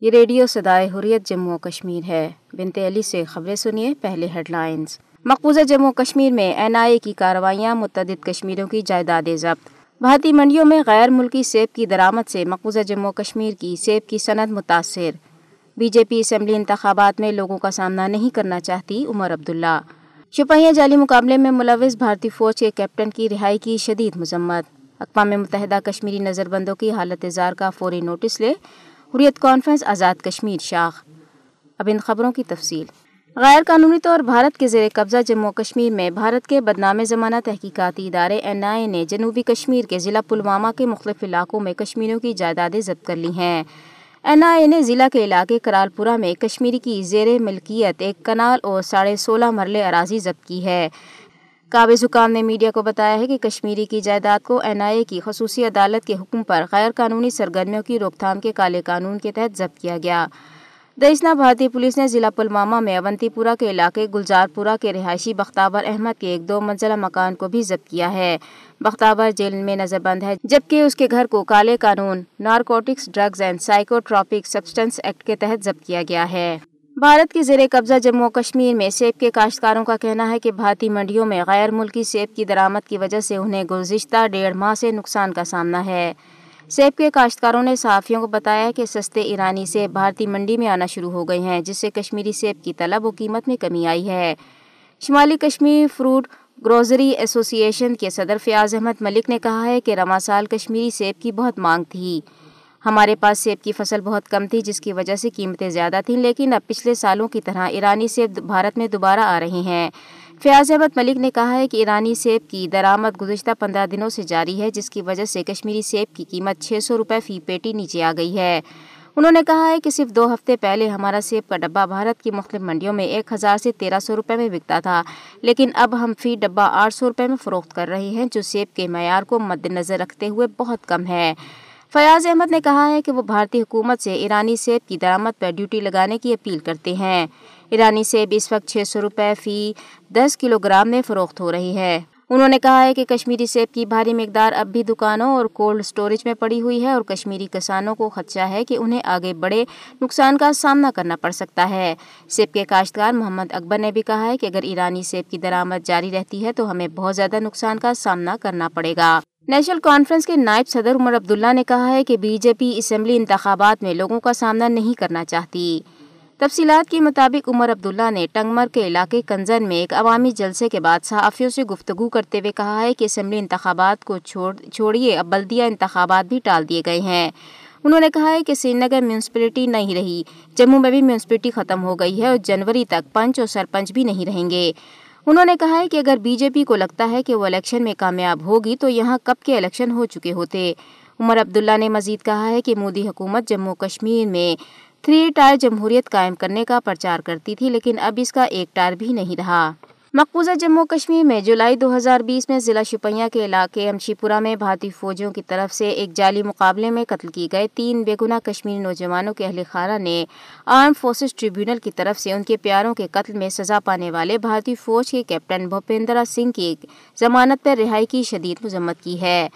یہ ریڈیو صدائے حریت جموں و کشمیر ہے۔ بنت علی سے خبریں سنیے پہلے ہیڈ لائنز مقبوضہ جموں کشمیر میں این آئی اے کی کارروائیاں متعدد کشمیروں کی جائیداد ضبط۔ بھارتی منڈیوں میں غیر ملکی سیب کی درآمد سے مقبوضہ جموں کشمیر کی سیب کی صنعت متاثر۔ بی جے پی اسمبلی انتخابات میں لوگوں کا سامنا نہیں کرنا چاہتی عمر عبداللہ۔ شپہیہ جعلی مقابلے میں ملوث بھارتی فوج کے کیپٹن کی رہائی کی شدید مذمت۔ اقوام متحدہ کشمیری نظر بندوں کی حالت اظہار کا فوری نوٹس لے حریت کانفرنس آزاد کشمیر، شاخ۔ اب ان خبروں کی تفصیل۔ غیر قانونی طور بھارت کے زیر قبضہ جموں کشمیر میں بھارت کے بدنام زمانہ تحقیقاتی ادارے این آئی اے نے جنوبی کشمیر کے ضلع پلوامہ کے مختلف علاقوں میں کشمیریوں کی جائیدادیں ضبط کر لی ہیں۔ این آئی اے نے ضلع کے علاقے کرال پورہ میں کشمیری کی زیر ملکیت ایک کنال اور ساڑھے سولہ مرلے اراضی ضبط کی ہے۔ قابض حکام نے میڈیا کو بتایا ہے کہ کشمیری کی جائیداد کو این آئی اے کی خصوصی عدالت کے حکم پر غیر قانونی سرگرمیوں کی روک تھام کے کالے قانون کے تحت ضبط کیا گیا۔ دئسنا بھارتی پولیس نے ضلع پلوامہ میں اونتی پورہ کے علاقے گلزار پورہ کے رہائشی بختابر احمد کے ایک دو منزلہ مکان کو بھی ضبط کیا ہے۔ بختابر جیل میں نظر بند ہے، جبکہ اس کے گھر کو کالے قانون، narcotics, drugs and psychotropic substance act کے تحت ضبط کیا گیا ہے۔ بھارت کے زیر قبضہ جموں و کشمیر میں سیب کے کاشتکاروں کا کہنا ہے کہ بھارتی منڈیوں میں غیر ملکی سیب کی درآمد کی وجہ سے انہیں گزشتہ ڈیڑھ ماہ سے نقصان کا سامنا ہے۔ سیب کے کاشتکاروں نے صحافیوں کو بتایا کہ سستے ایرانی سیب بھارتی منڈی میں آنا شروع ہو گئے ہیں، جس سے کشمیری سیب کی طلب و قیمت میں کمی آئی ہے۔ شمالی کشمیر فروٹ گروزری ایسوسی ایشن کے صدر فیاض احمد ملک نے کہا ہے کہ رواں سال کشمیری سیب کی بہت مانگ تھی۔ ہمارے پاس سیب کی فصل بہت کم تھی، جس کی وجہ سے قیمتیں زیادہ تھیں، لیکن اب پچھلے سالوں کی طرح ایرانی سیب بھارت میں دوبارہ آ رہے ہیں۔ فیاض احمد ملک نے کہا ہے کہ ایرانی سیب کی درآمد گزشتہ پندرہ دنوں سے جاری ہے، جس کی وجہ سے کشمیری سیب کی قیمت چھ سو روپے فی پیٹی نیچے آ گئی ہے۔ انہوں نے کہا ہے کہ صرف دو ہفتے پہلے ہمارا سیب کا ڈبہ بھارت کی مختلف منڈیوں میں ایک ہزار سے تیرہ سو روپے میں بکتا تھا، لیکن اب ہم فی ڈبہ آٹھ سو روپے میں فروخت کر رہے ہیں، جو سیب کے معیار کو مد نظر رکھتے ہوئے بہت کم ہے۔ فیاض احمد نے کہا ہے کہ وہ بھارتی حکومت سے ایرانی سیب کی درآمد پر ڈیوٹی لگانے کی اپیل کرتے ہیں۔ ایرانی سیب اس وقت چھ سو روپے فی دس کلو گرام میں فروخت ہو رہی ہے۔ انہوں نے کہا ہے کہ کشمیری سیب کی بھاری مقدار اب بھی دکانوں اور کولڈ سٹوریج میں پڑی ہوئی ہے اور کشمیری کسانوں کو خدشہ ہے کہ انہیں آگے بڑے نقصان کا سامنا کرنا پڑ سکتا ہے۔ سیب کے کاشتکار محمد اکبر نے بھی کہا ہے کہ اگر ایرانی سیب کی درآمد جاری رہتی ہے تو ہمیں بہت زیادہ نقصان کا سامنا کرنا پڑے گا۔ نیشنل کانفرنس کے نائب صدر عمر عبداللہ نے کہا ہے کہ بی جے پی اسمبلی انتخابات میں لوگوں کا سامنا نہیں کرنا چاہتی۔ تفصیلات کے مطابق عمر عبداللہ نے ٹنگمر کے علاقے کنزن میں ایک عوامی جلسے کے بعد صحافیوں سے گفتگو کرتے ہوئے کہا ہے کہ اسمبلی انتخابات کو چھوڑیے، اب بلدیہ انتخابات بھی ٹال دیے گئے ہیں۔ انہوں نے کہا ہے کہ سری نگر میونسپلٹی نہیں رہی، جموں میں بھی میونسپلٹی ختم ہو گئی ہے اور جنوری تک پنچ اور سرپنچ بھی نہیں رہیں گے۔ انہوں نے کہا ہے کہ اگر بی جے پی کو لگتا ہے کہ وہ الیکشن میں کامیاب ہوگی تو یہاں کب کے الیکشن ہو چکے ہوتے۔ عمر عبداللہ نے مزید کہا ہے کہ مودی حکومت جموں کشمیر میں تھری ٹائر جمہوریت قائم کرنے کا پرچار کرتی تھی، لیکن اب اس کا ایک ٹائر بھی نہیں رہا۔ مقبوضہ جموں کشمیر میں جولائی دو ہزار بیس میں ضلع شپیہ کے علاقے امشی پورہ میں بھارتی فوجیوں کی طرف سے ایک جعلی مقابلے میں قتل کی گئے تین بے گناہ کشمیری نوجوانوں کے اہل خانہ نے آرم فورسز ٹریبیونل کی طرف سے ان کے پیاروں کے قتل میں سزا پانے والے بھارتی فوج کے کیپٹن بھوپیندرا سنگھ کی ضمانت پر رہائی کی شدید مذمت کی ہے۔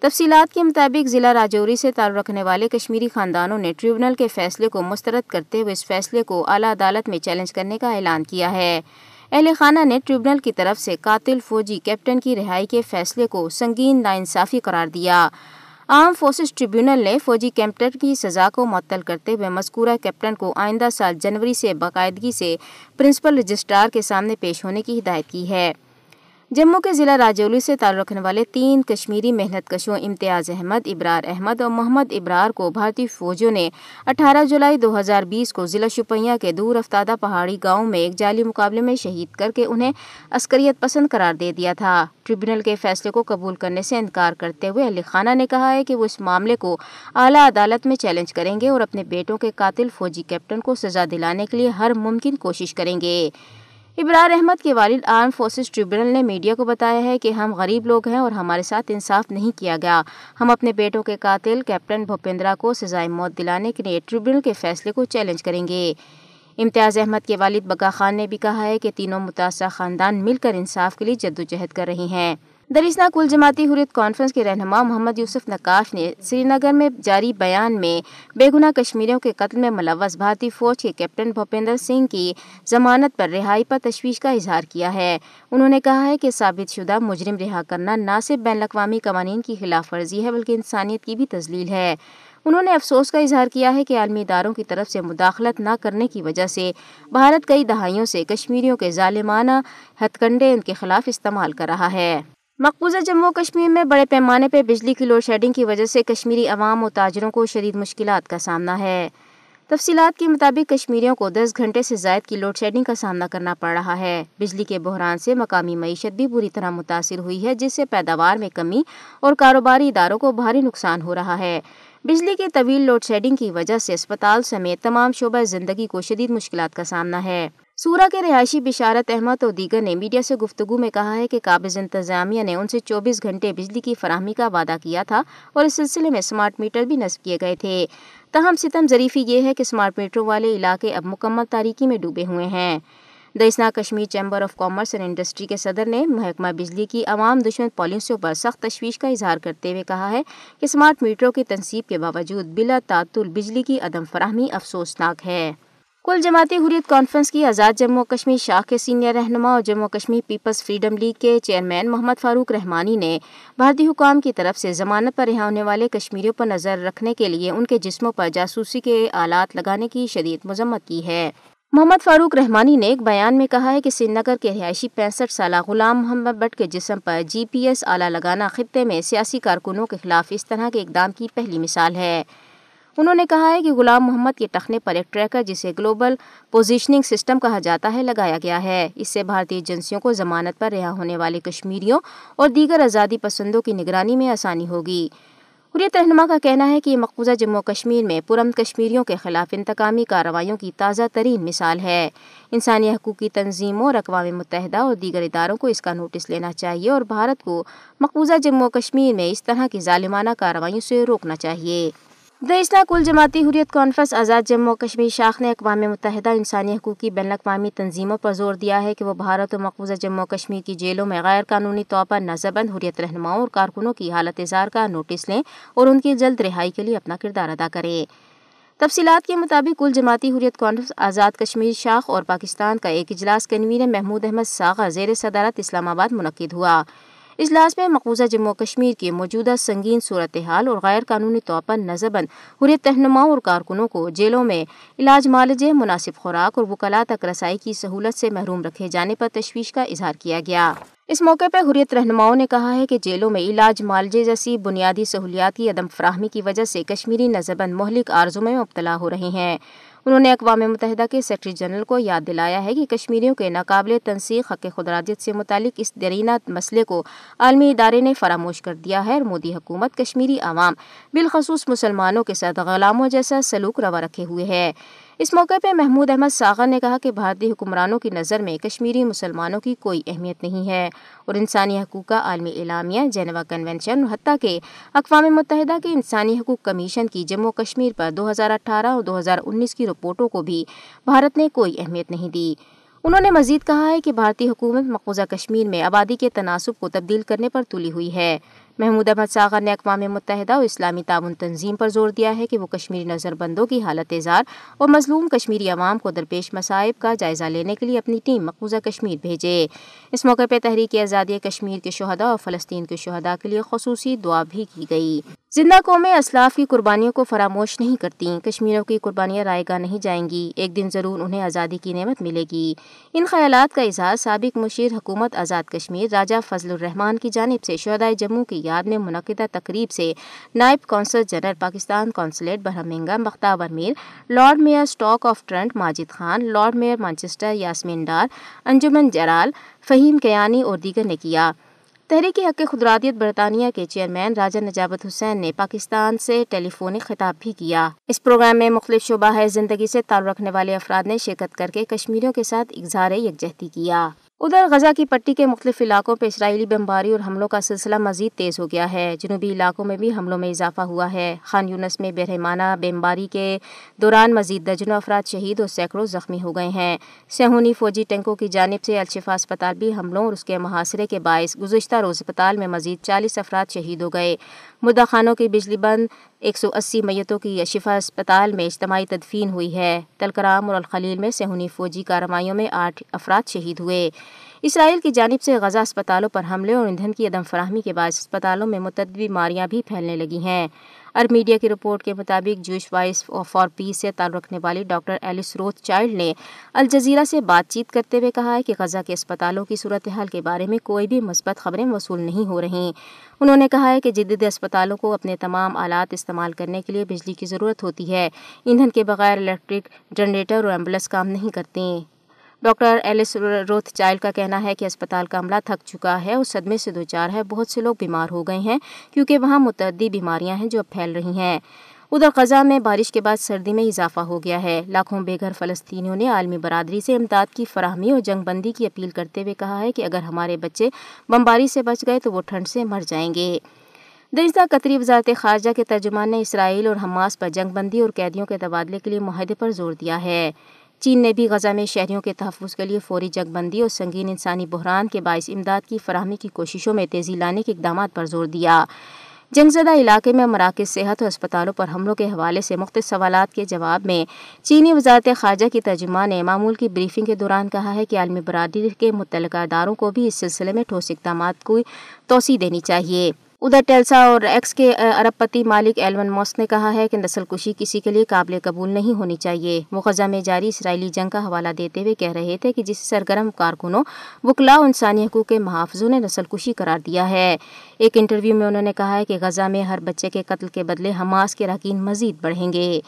تفصیلات کے مطابق ضلع راجوری سے تعلق رکھنے والے کشمیری خاندانوں نے ٹریبونل کے فیصلے کو مسترد کرتے ہوئے اس فیصلے کو اعلیٰ عدالت میں چیلنج کرنے کا اعلان کیا ہے۔ اہل خانہ نے ٹریبونل کی طرف سے قاتل فوجی کیپٹن کی رہائی کے فیصلے کو سنگین ناانصافی قرار دیا۔ عام فورسز ٹریبیونل نے فوجی کیپٹن کی سزا کو معطل کرتے ہوئے مذکورہ کیپٹن کو آئندہ سال جنوری سے باقاعدگی سے پرنسپل رجسٹرار کے سامنے پیش ہونے کی ہدایت کی ہے۔ جموں کے ضلع راجولی سے تعلق رکھنے والے تین کشمیری محنت کشوں امتیاز احمد، ابرار احمد اور محمد ابرار کو بھارتی فوجوں نے اٹھارہ جولائی دو ہزار بیس کو ضلع شپیاں کے دور افتادہ پہاڑی گاؤں میں ایک جعلی مقابلے میں شہید کر کے انہیں عسکریت پسند قرار دے دیا تھا۔ ٹریبونل کے فیصلے کو قبول کرنے سے انکار کرتے ہوئے علی خانہ نے کہا ہے کہ وہ اس معاملے کو اعلیٰ عدالت میں چیلنج کریں گے اور اپنے بیٹوں کے قاتل فوجی کیپٹن کو سزا دلانے کے لیے ہر ممکن کوشش کریں گے۔ ابرار احمد کے والد آرم فورسز ٹریبونل نے میڈیا کو بتایا ہے کہ ہم غریب لوگ ہیں اور ہمارے ساتھ انصاف نہیں کیا گیا۔ ہم اپنے بیٹوں کے قاتل کیپٹن بھوپندرا کو سزائے موت دلانے کے لیے ٹریبونل کے فیصلے کو چیلنج کریں گے۔ امتیاز احمد کے والد بگا خان نے بھی کہا ہے کہ تینوں متاثرہ خاندان مل کر انصاف کے لیے جدوجہد کر رہی ہیں۔ دریسنا کل جماعتی حریت کانفرنس کے رہنما محمد یوسف نقاش نے سری نگر میں جاری بیان میں بے گناہ کشمیریوں کے قتل میں ملوث بھارتی فوج کے کیپٹن بھوپندر سنگھ کی ضمانت پر رہائی پر تشویش کا اظہار کیا ہے۔ انہوں نے کہا ہے کہ ثابت شدہ مجرم رہا کرنا نہ صرف بین الاقوامی قوانین کی خلاف ورزی ہے بلکہ انسانیت کی بھی تزلیل ہے۔ انہوں نے افسوس کا اظہار کیا ہے کہ عالمی اداروں کی طرف سے مداخلت نہ کرنے کی وجہ سے بھارت کئی دہائیوں سے کشمیریوں کے ظالمانہ ہتھ کنڈے ان کے خلاف استعمال کر رہا ہے۔ مقبوضہ جموں کشمیر میں بڑے پیمانے پہ بجلی کی لوڈ شیڈنگ کی وجہ سے کشمیری عوام و تاجروں کو شدید مشکلات کا سامنا ہے۔ تفصیلات کے مطابق کشمیریوں کو دس گھنٹے سے زائد کی لوڈ شیڈنگ کا سامنا کرنا پڑ رہا ہے۔ بجلی کے بحران سے مقامی معیشت بھی بری طرح متاثر ہوئی ہے، جس سے پیداوار میں کمی اور کاروباری اداروں کو بھاری نقصان ہو رہا ہے۔ بجلی کے طویل لوڈ شیڈنگ کی وجہ سے اسپتال سمیت تمام شعبہ زندگی کو شدید مشکلات کا سامنا ہے۔ سورا کے رہائشی بشارت احمد اور دیگر نے میڈیا سے گفتگو میں کہا ہے کہ قابض انتظامیہ نے ان سے چوبیس گھنٹے بجلی کی فراہمی کا وعدہ کیا تھا اور اس سلسلے میں اسمارٹ میٹر بھی نصب کیے گئے تھے۔ تاہم، ستم ظریفی یہ ہے کہ اسمارٹ میٹروں والے علاقے اب مکمل تاریکی میں ڈوبے ہوئے ہیں۔ دئسنا Kashmir chamber of commerce and industry کے صدر نے محکمہ بجلی کی عوام دشمن پالیسیوں پر سخت تشویش کا اظہار کرتے ہوئے کہا ہے کہ اسمارٹ میٹروں کی تنصیب کے باوجود بلا تعطل بجلی کی عدم فراہمی افسوسناک ہے۔ کل جماعتی حریت کانفرنس کی آزاد جموں کشمیر شاخ کے سینئر رہنما اور Jammu Kashmir people's freedom league کے چیئرمین محمد فاروق رحمانی نے بھارتی حکام کی طرف سے ضمانت پر رہا ہونے والے کشمیریوں پر نظر رکھنے کے لیے ان کے جسموں پر جاسوسی کے آلات لگانے کی شدید مذمت کی ہے۔ محمد فاروق رحمانی نے ایک بیان میں کہا ہے کہ سری نگر کے رہائشی پینسٹھ سالہ غلام محمد بٹ کے جسم پر جی پی ایس آلہ لگانا خطے میں سیاسی کارکنوں کے خلاف اس طرح کے اقدام کی پہلی مثال ہے۔ انہوں نے کہا ہے کہ غلام محمد کے ٹخنے پر ایک ٹریکر جسے گلوبل پوزیشننگ سسٹم کہا جاتا ہے، لگایا گیا ہے۔ اس سے بھارتی ایجنسیوں کو ضمانت پر رہا ہونے والے کشمیریوں اور دیگر آزادی پسندوں کی نگرانی میں آسانی ہوگی۔ حریت رہنما کا کہنا ہے کہ یہ مقبوضہ جموں کشمیر میں پرم کشمیریوں کے خلاف انتقامی کارروائیوں کی تازہ ترین مثال ہے۔ انسانی حقوقی تنظیموں اور اقوام متحدہ اور دیگر اداروں کو اس کا نوٹس لینا چاہیے اور بھارت کو مقبوضہ جموں کشمیر میں اس طرح کی ظالمانہ کارروائیوں سے روکنا چاہیے۔ دئسنا کل جماعتی حریت کانفرنس آزاد جموں کشمیر شاخ نے اقوام متحدہ انسانی حقوق کی بین الاقوامی تنظیموں پر زور دیا ہے کہ وہ بھارت اور مقبوضہ جموں کشمیر کی جیلوں میں غیر قانونی طور پر نظر بند حریت رہنماؤں اور کارکنوں کی حالت اظہار کا نوٹس لیں اور ان کی جلد رہائی کے لیے اپنا کردار ادا کریں۔ تفصیلات کے مطابق کل جماعتی حریت کانفرنس آزاد کشمیر شاخ اور پاکستان کا ایک اجلاس کنوینر محمود احمد ساغا زیر صدارت اسلام آباد منعقد ہوا۔ اجلاس میں مقبوضہ جموں کشمیر کی موجودہ سنگین صورتحال اور غیر قانونی طور پر نظر بند حریت رہنماؤں اور کارکنوں کو جیلوں میں علاج معالجے مناسب خوراک اور وکلا تک رسائی کی سہولت سے محروم رکھے جانے پر تشویش کا اظہار کیا گیا۔ اس موقع پر حریت رہنماؤں نے کہا ہے کہ جیلوں میں علاج معالجے جیسی بنیادی سہولیات کی عدم فراہمی کی وجہ سے کشمیری نظر بند مہلک عارضوں میں مبتلا ہو رہے ہیں۔ انہوں نے اقوام متحدہ کے سیکرٹری جنرل کو یاد دلایا ہے کہ کشمیریوں کے ناقابل تنسیق حق خدراجت سے متعلق اس درینہ مسئلے کو عالمی ادارے نے فراموش کر دیا ہے اور مودی حکومت کشمیری عوام، بالخصوص مسلمانوں کے ساتھ غلاموں جیسا سلوک روا رکھے ہوئے ہے۔ اس موقع پہ محمود احمد ساغر نے کہا کہ بھارتی حکمرانوں کی نظر میں کشمیری مسلمانوں کی کوئی اہمیت نہیں ہے اور انسانی حقوق کا عالمی اعلامیہ جینوا کنونشن اور حتیٰ کہ اقوام متحدہ کے انسانی حقوق کمیشن کی جموں کشمیر پر دو ہزار اٹھارہ اور دو ہزار انیس کی رپورٹوں کو بھی بھارت نے کوئی اہمیت نہیں دی۔ انہوں نے مزید کہا ہے کہ بھارتی حکومت مقبوضہ کشمیر میں آبادی کے تناسب کو تبدیل کرنے پر تلی ہوئی ہے۔ محمود احمد ساغر نے اقوام متحدہ اور اسلامی تعاون تنظیم پر زور دیا ہے کہ وہ کشمیری نظر بندوں کی حالت اظہار اور مظلوم کشمیری عوام کو درپیش مصائب کا جائزہ لینے کے لیے اپنی ٹیم مقبوضہ کشمیر بھیجے۔ اس موقع پہ تحریک آزادی کشمیر کے شہداء اور فلسطین کے شہداء کے لیے خصوصی دعا بھی کی گئی۔ زندہ قومیں اسلاف کی قربانیوں کو فراموش نہیں کرتی کشمیروں کی قربانیاں رائے گاہ نہیں جائیں گی، ایک دن ضرور انہیں آزادی کی نعمت ملے گی۔ ان خیالات کا اظہار سابق مشیر حکومت آزاد کشمیر راجہ فضل الرحمان کی جانب سے شہدائے جموں کی یاد میں منعقدہ تقریب سے نائب consul general Pakistan consulate Birmingham مختابر Mir lord mayor Stoke on Trent Majid Khan, lord mayor Manchester Yasmin Dar, Anjuman Jarral, Faheem Kayani اور دیگر نے کیا۔ تحریک حق خدراتیت برطانیہ کے چیئرمین راجہ نجابت حسین نے پاکستان سے ٹیلی فونک خطاب بھی کیا۔ اس پروگرام میں مختلف شعبہ ہے، زندگی سے تعلق رکھنے والے افراد نے شرکت کر کے کشمیریوں کے ساتھ اظہار یکجہتی کیا۔ ادھر غزہ کی پٹی کے مختلف علاقوں پہ اسرائیلی بمباری اور حملوں کا سلسلہ مزید تیز ہو گیا ہے۔ جنوبی علاقوں میں بھی حملوں میں اضافہ ہوا ہے۔ خان یونس میں برہمانہ بمباری کے دوران مزید درجنوں افراد شہید اور سینکڑوں زخمی ہو گئے ہیں۔ سہونی فوجی ٹینکوں کی جانب سے الشفا اسپتال بھی حملوں اور اس کے محاصرے کے باعث گزشتہ روز اسپتال میں مزید چالیس افراد شہید ہو گئے۔ مدعا خانوں کی بجلی بند، ایک سو اسی میتوں کی شفا اسپتال میں اجتماعی تدفین ہوئی ہے۔ تلکرام اور الخلیل میں سہونی فوجی کارروائیوں میں آٹھ افراد شہید ہوئے۔ اسرائیل کی جانب سے غزہ اسپتالوں پر حملے اور ایندھن کی عدم فراہمی کے باعث اسپتالوں میں متعدد بیماریاں بھی پھیلنے لگی ہیں۔ ارب میڈیا کی رپورٹ کے مطابق جوش وائس فار پیس سے تعلق رکھنے والی ڈاکٹر ایلس روتھ چائلڈ نے الجزیرہ سے بات چیت کرتے ہوئے کہا ہے کہ غزہ کے اسپتالوں کی صورتحال کے بارے میں کوئی بھی مثبت خبریں وصول نہیں ہو رہی۔ انہوں نے کہا ہے کہ جدید اسپتالوں کو اپنے تمام آلات استعمال کرنے کے لیے بجلی کی ضرورت ہوتی ہے۔ ایندھن کے بغیر الیکٹرک جنریٹر اور ایمبولینس کام نہیں کرتے۔ ڈاکٹر ایلس روتھ چائلڈ کا کہنا ہے کہ اسپتال کا عملہ تھک چکا ہے اور صدمے سے دو چار ہے بہت سے لوگ بیمار ہو گئے ہیں کیونکہ وہاں متعدی بیماریاں ہیں جو اب پھیل رہی ہیں۔ ادھر غزہ میں بارش کے بعد سردی میں اضافہ ہو گیا ہے۔ لاکھوں بے گھر فلسطینیوں نے عالمی برادری سے امداد کی فراہمی اور جنگ بندی کی اپیل کرتے ہوئے کہا ہے کہ اگر ہمارے بچے بمباری سے بچ گئے تو وہ ٹھنڈ سے مر جائیں گے۔ درجہ قطری وزارت خارجہ کے ترجمان نے اسرائیل اور حماس پر جنگ بندی اور قیدیوں کے تبادلے کے لیے معاہدے پر زور دیا ہے۔ چین نے بھی غزہ میں شہریوں کے تحفظ کے لیے فوری جگ بندی اور سنگین انسانی بحران کے باعث امداد کی فراہمی کی کوششوں میں تیزی لانے کے اقدامات پر زور دیا۔ جنگ زدہ علاقے میں مراکز صحت اور اسپتالوں پر حملوں کے حوالے سے مختلف سوالات کے جواب میں چینی وزارت خارجہ کی ترجمان نے معمول کی بریفنگ کے دوران کہا ہے کہ عالمی برادری کے متعلقہ اداروں کو بھی اس سلسلے میں ٹھوس اقدامات کو توسیع دینی چاہیے۔ ادھر ٹیلسا اور ایکس کے ارب پتی مالک ایلون موس نے کہا ہے کہ نسل کشی کسی کے لیے قابل قبول نہیں ہونی چاہیے۔ وہ غزہ میں جاری اسرائیلی جنگ کا حوالہ دیتے ہوئے کہہ رہے تھے کہ جس سرگرم کارکنوں وکلا انسانی حقوق کے محافظوں نے نسل کشی قرار دیا ہے۔ ایک انٹرویو میں انہوں نے کہا ہے کہ غزہ میں ہر بچے کے قتل کے بدلے حماس کے رکین مزید بڑھیں گے۔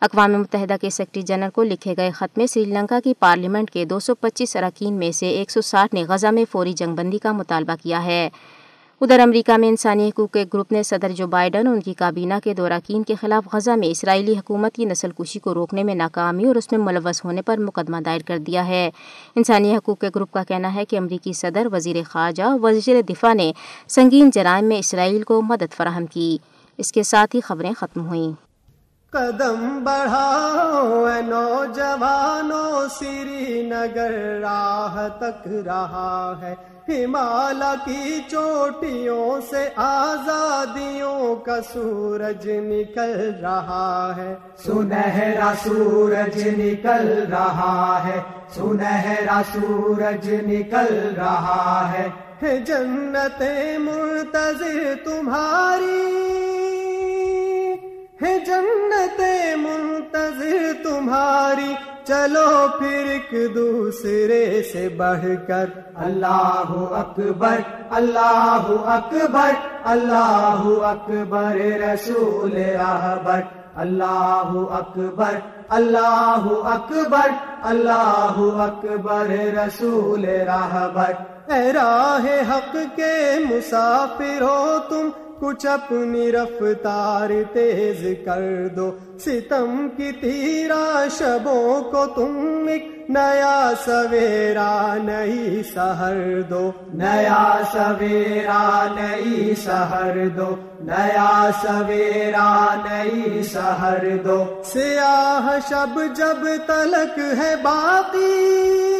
اقوام متحدہ کے سیکرٹری جنرل کو لکھے گئے خط میں سری لنکا کی پارلیمنٹ کے دو سو پچیس اراکین میں سے ایک سو ساٹھ نے غزہ میں فوری جنگ بندی کا مطالبہ کیا ہے۔ ادھر امریکہ میں انسانی حقوق کے گروپ نے صدر جو بائیڈن اور ان کی کابینہ کے دوراکین کے خلاف غزہ میں اسرائیلی حکومت کی نسل کشی کو روکنے میں ناکامی اور اس میں ملوث ہونے پر مقدمہ دائر کر دیا ہے۔ انسانی حقوق کے گروپ کا کہنا ہے کہ امریکی صدر وزیر خارجہ اور وزیر دفاع نے سنگین جرائم میں اسرائیل کو مدد فراہم کی۔ اس کے ساتھ ہی خبریں ختم ہوئیں۔ قدم بڑھاؤ نوجوانوں سری نگر راہ تک رہا ہے۔ ہمالا کی چوٹیوں سے آزادیوں کا سورج نکل رہا ہے۔ سنہرا سورج نکل رہا ہے۔ سنہرا سورج نکل رہا ہے۔ جنت منتظر تمہاری تمہاری چلو پھر ایک دوسرے سے بڑھ کر اللہ اکبر اللہ اکبر اللہ اکبر رسول رہبر۔ اللہ اکبر اللہ اکبر اللہ اکبر رسول رہبر۔ اے راہ حق کے مسافر ہو تم کچھ اپنی رفتار تیز کر دو۔ ستم کی تیرا شبوں کو تم ایک نیا سویرا نئی سہر دو۔ نیا سویرا نئی سہر دو۔ نیا سویرا نئی سہر دو۔ سیاہ شب جب تلک ہے باقی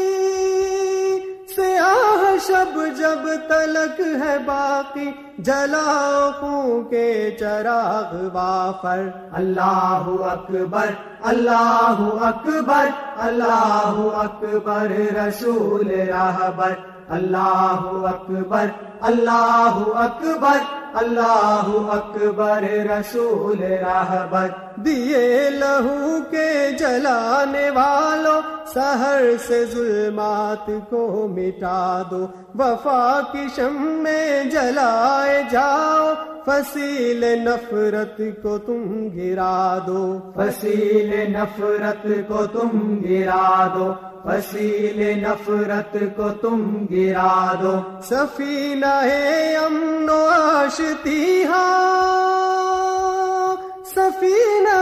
سیاہ شب جب تلک ہے باقی جلا کے چراغ وافر۔ اللہ اکبر اللہ اکبر اللہ اکبر، رسول رہبر اللہ اکبر اللہ اکبر۔ اللہ اکبر رسول رہبر دیے لہو کے جلانے والوں سہر سے ظلمات کو مٹا دو۔ وفا کی شم میں جلائے جاؤ فصیل نفرت کو تم گرا دو۔ فصیل نفرت کو تم گرا دو۔ فصیل نفرت کو تم گرا دو۔ سفینہ امن و آشتی سفینہ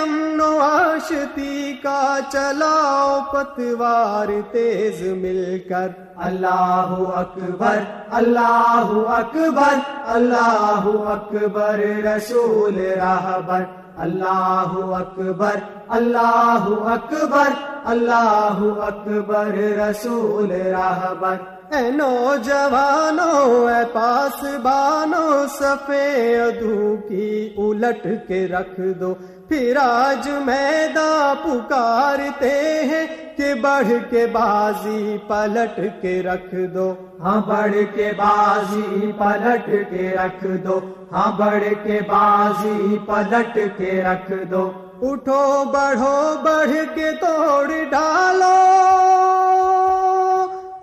امن و آشتی کا چلاؤ پتوار تیز مل کر۔ اللہ اکبر اللہ اکبر اللہ اکبر رسول رہبر۔ اللہ اکبر اللہ اکبر اللہ اکبر رسول رہبر اے نوجوانوں اے پاس بانو ادو کی الٹ کے رکھ دو۔ پھر آج میدان پکارتے ہیں کہ بڑھ کے بازی پلٹ کے رکھ دو۔ ہاں بڑھ کے بازی پلٹ کے رکھ دو۔ ہاں بڑھ کے بازی پلٹ کے رکھ دو۔ اٹھو بڑھو بڑھ کے توڑ ڈالو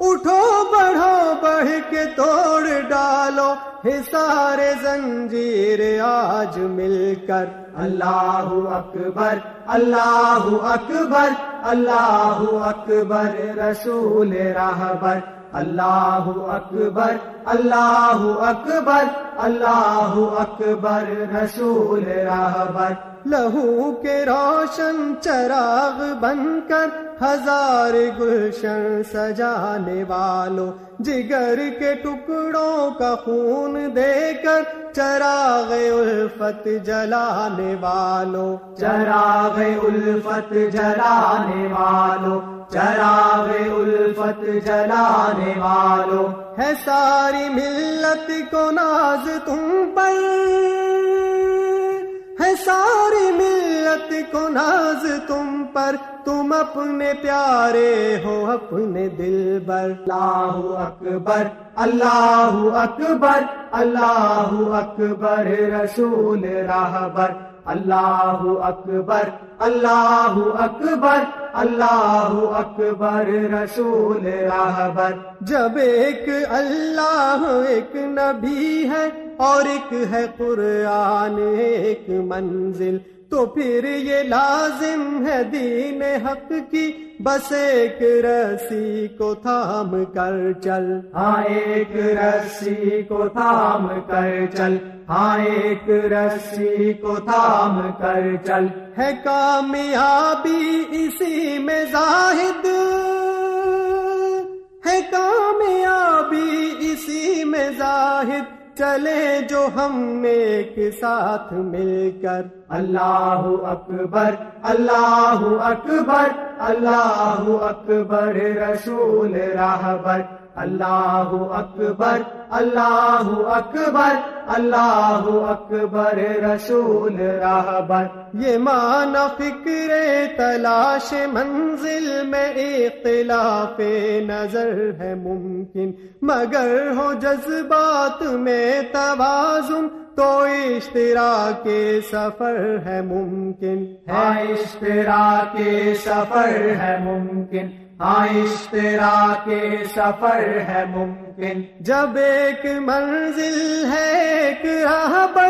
اٹھو بڑھو بڑھ کے توڑ ڈالو سارے زنجیر آج مل کر اللہ اکبر اللہ اکبر اللہ اکبر رسول رہبر اللہ اکبر اللہ اکبر اللہ اکبر رسول رہبر لہو کے روشن چراغ بن کر ہزار گلشن سجانے والوں جگر کے ٹکڑوں کا خون دے کر چراغ الفت جلانے والوں۔ چراغ الفت جلانے والوں چراغ الفت جلانے والوں ہے ساری ملت کو ناز تم پر۔ ہے ساری ملت کو ناز تم پر۔ تم اپنے پیارے ہو اپنے دل بر اللہ اکبر اللہ اکبر اللہ اکبر رسول راہبر۔ اللہ اکبر اللہ اکبر اللہ اکبر رسول راہبر جب ایک اللہ ایک نبی ہے اور ایک ہے قرآن ایک منزل تو پھر یہ لازم ہے دین حق کی بس ایک رسی کو تھام کر چل۔ ہاں ایک رسی کو تھام کر چل۔ ہاں ایک رسی کو تھام کر چل۔ ہے کامیابی اسی میں زاہد۔ ہے کامیابی اسی میں زاہد۔ چلے جو ہم ایک ساتھ مل کر۔ اللہ اکبر اللہ اکبر اللہ اکبر رسول راہبر۔ اللہ اکبر اللہ اکبر اللہ اکبر رسول راہبر یہ مانا فکر تلاش منزل میں اختلاف نظر ہے ممکن مگر ہو جذبات میں توازن تو اشترا کے سفر ہے ممکن ہے اشترا کے سفر ہے ممکن اشترا کے سفر ہے ممکن۔ جب ایک منزل ہے ایک راہ پر۔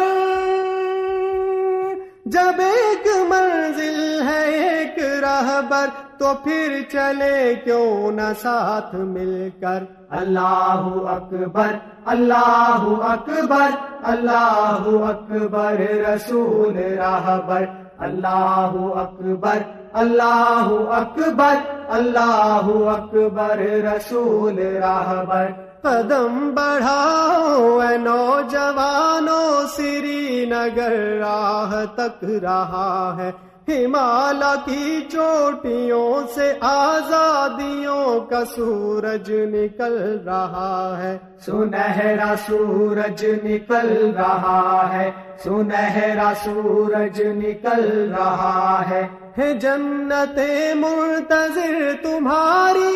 جب ایک منزل ہے ایک راہ پر۔ تو پھر چلے کیوں نہ ساتھ مل کر۔ اللہ اکبر اللہ اکبر اللہ اکبر رسول راہبر اللہ اکبر اللہ اکبر۔ اللہ اکبر رسول راہبر قدم بڑھاؤ اے نوجوانوں سری نگر راہ تک رہا ہے۔ ہمالا کی چوٹیوں سے آزادیوں کا سورج نکل رہا ہے۔ سنہرا سورج نکل رہا ہے۔ سنہرا سورج نکل رہا ہے۔ ہے جنت منتظر تمہاری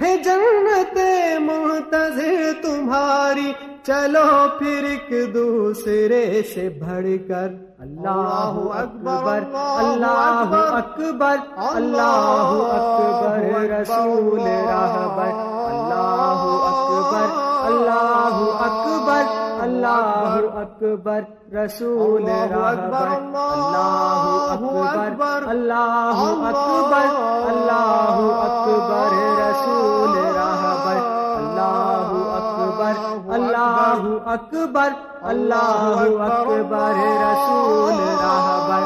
ہے جنت منتظر تمہاری چلو پھر ایک دوسرے سے بڑھ کر اللہ اکبر اللہ اکبر اللہ اکبر، رسول رہبر، اللہ اکبر اللہ اکبر اللہ اکبر رسول رہبر اللہ اکبر اللہ اکبر اللہ اکبر رسول رہبر اللہ اکبر اللہ اکبر اللہ اکبر رسول رہبر۔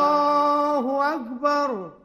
اکبر۔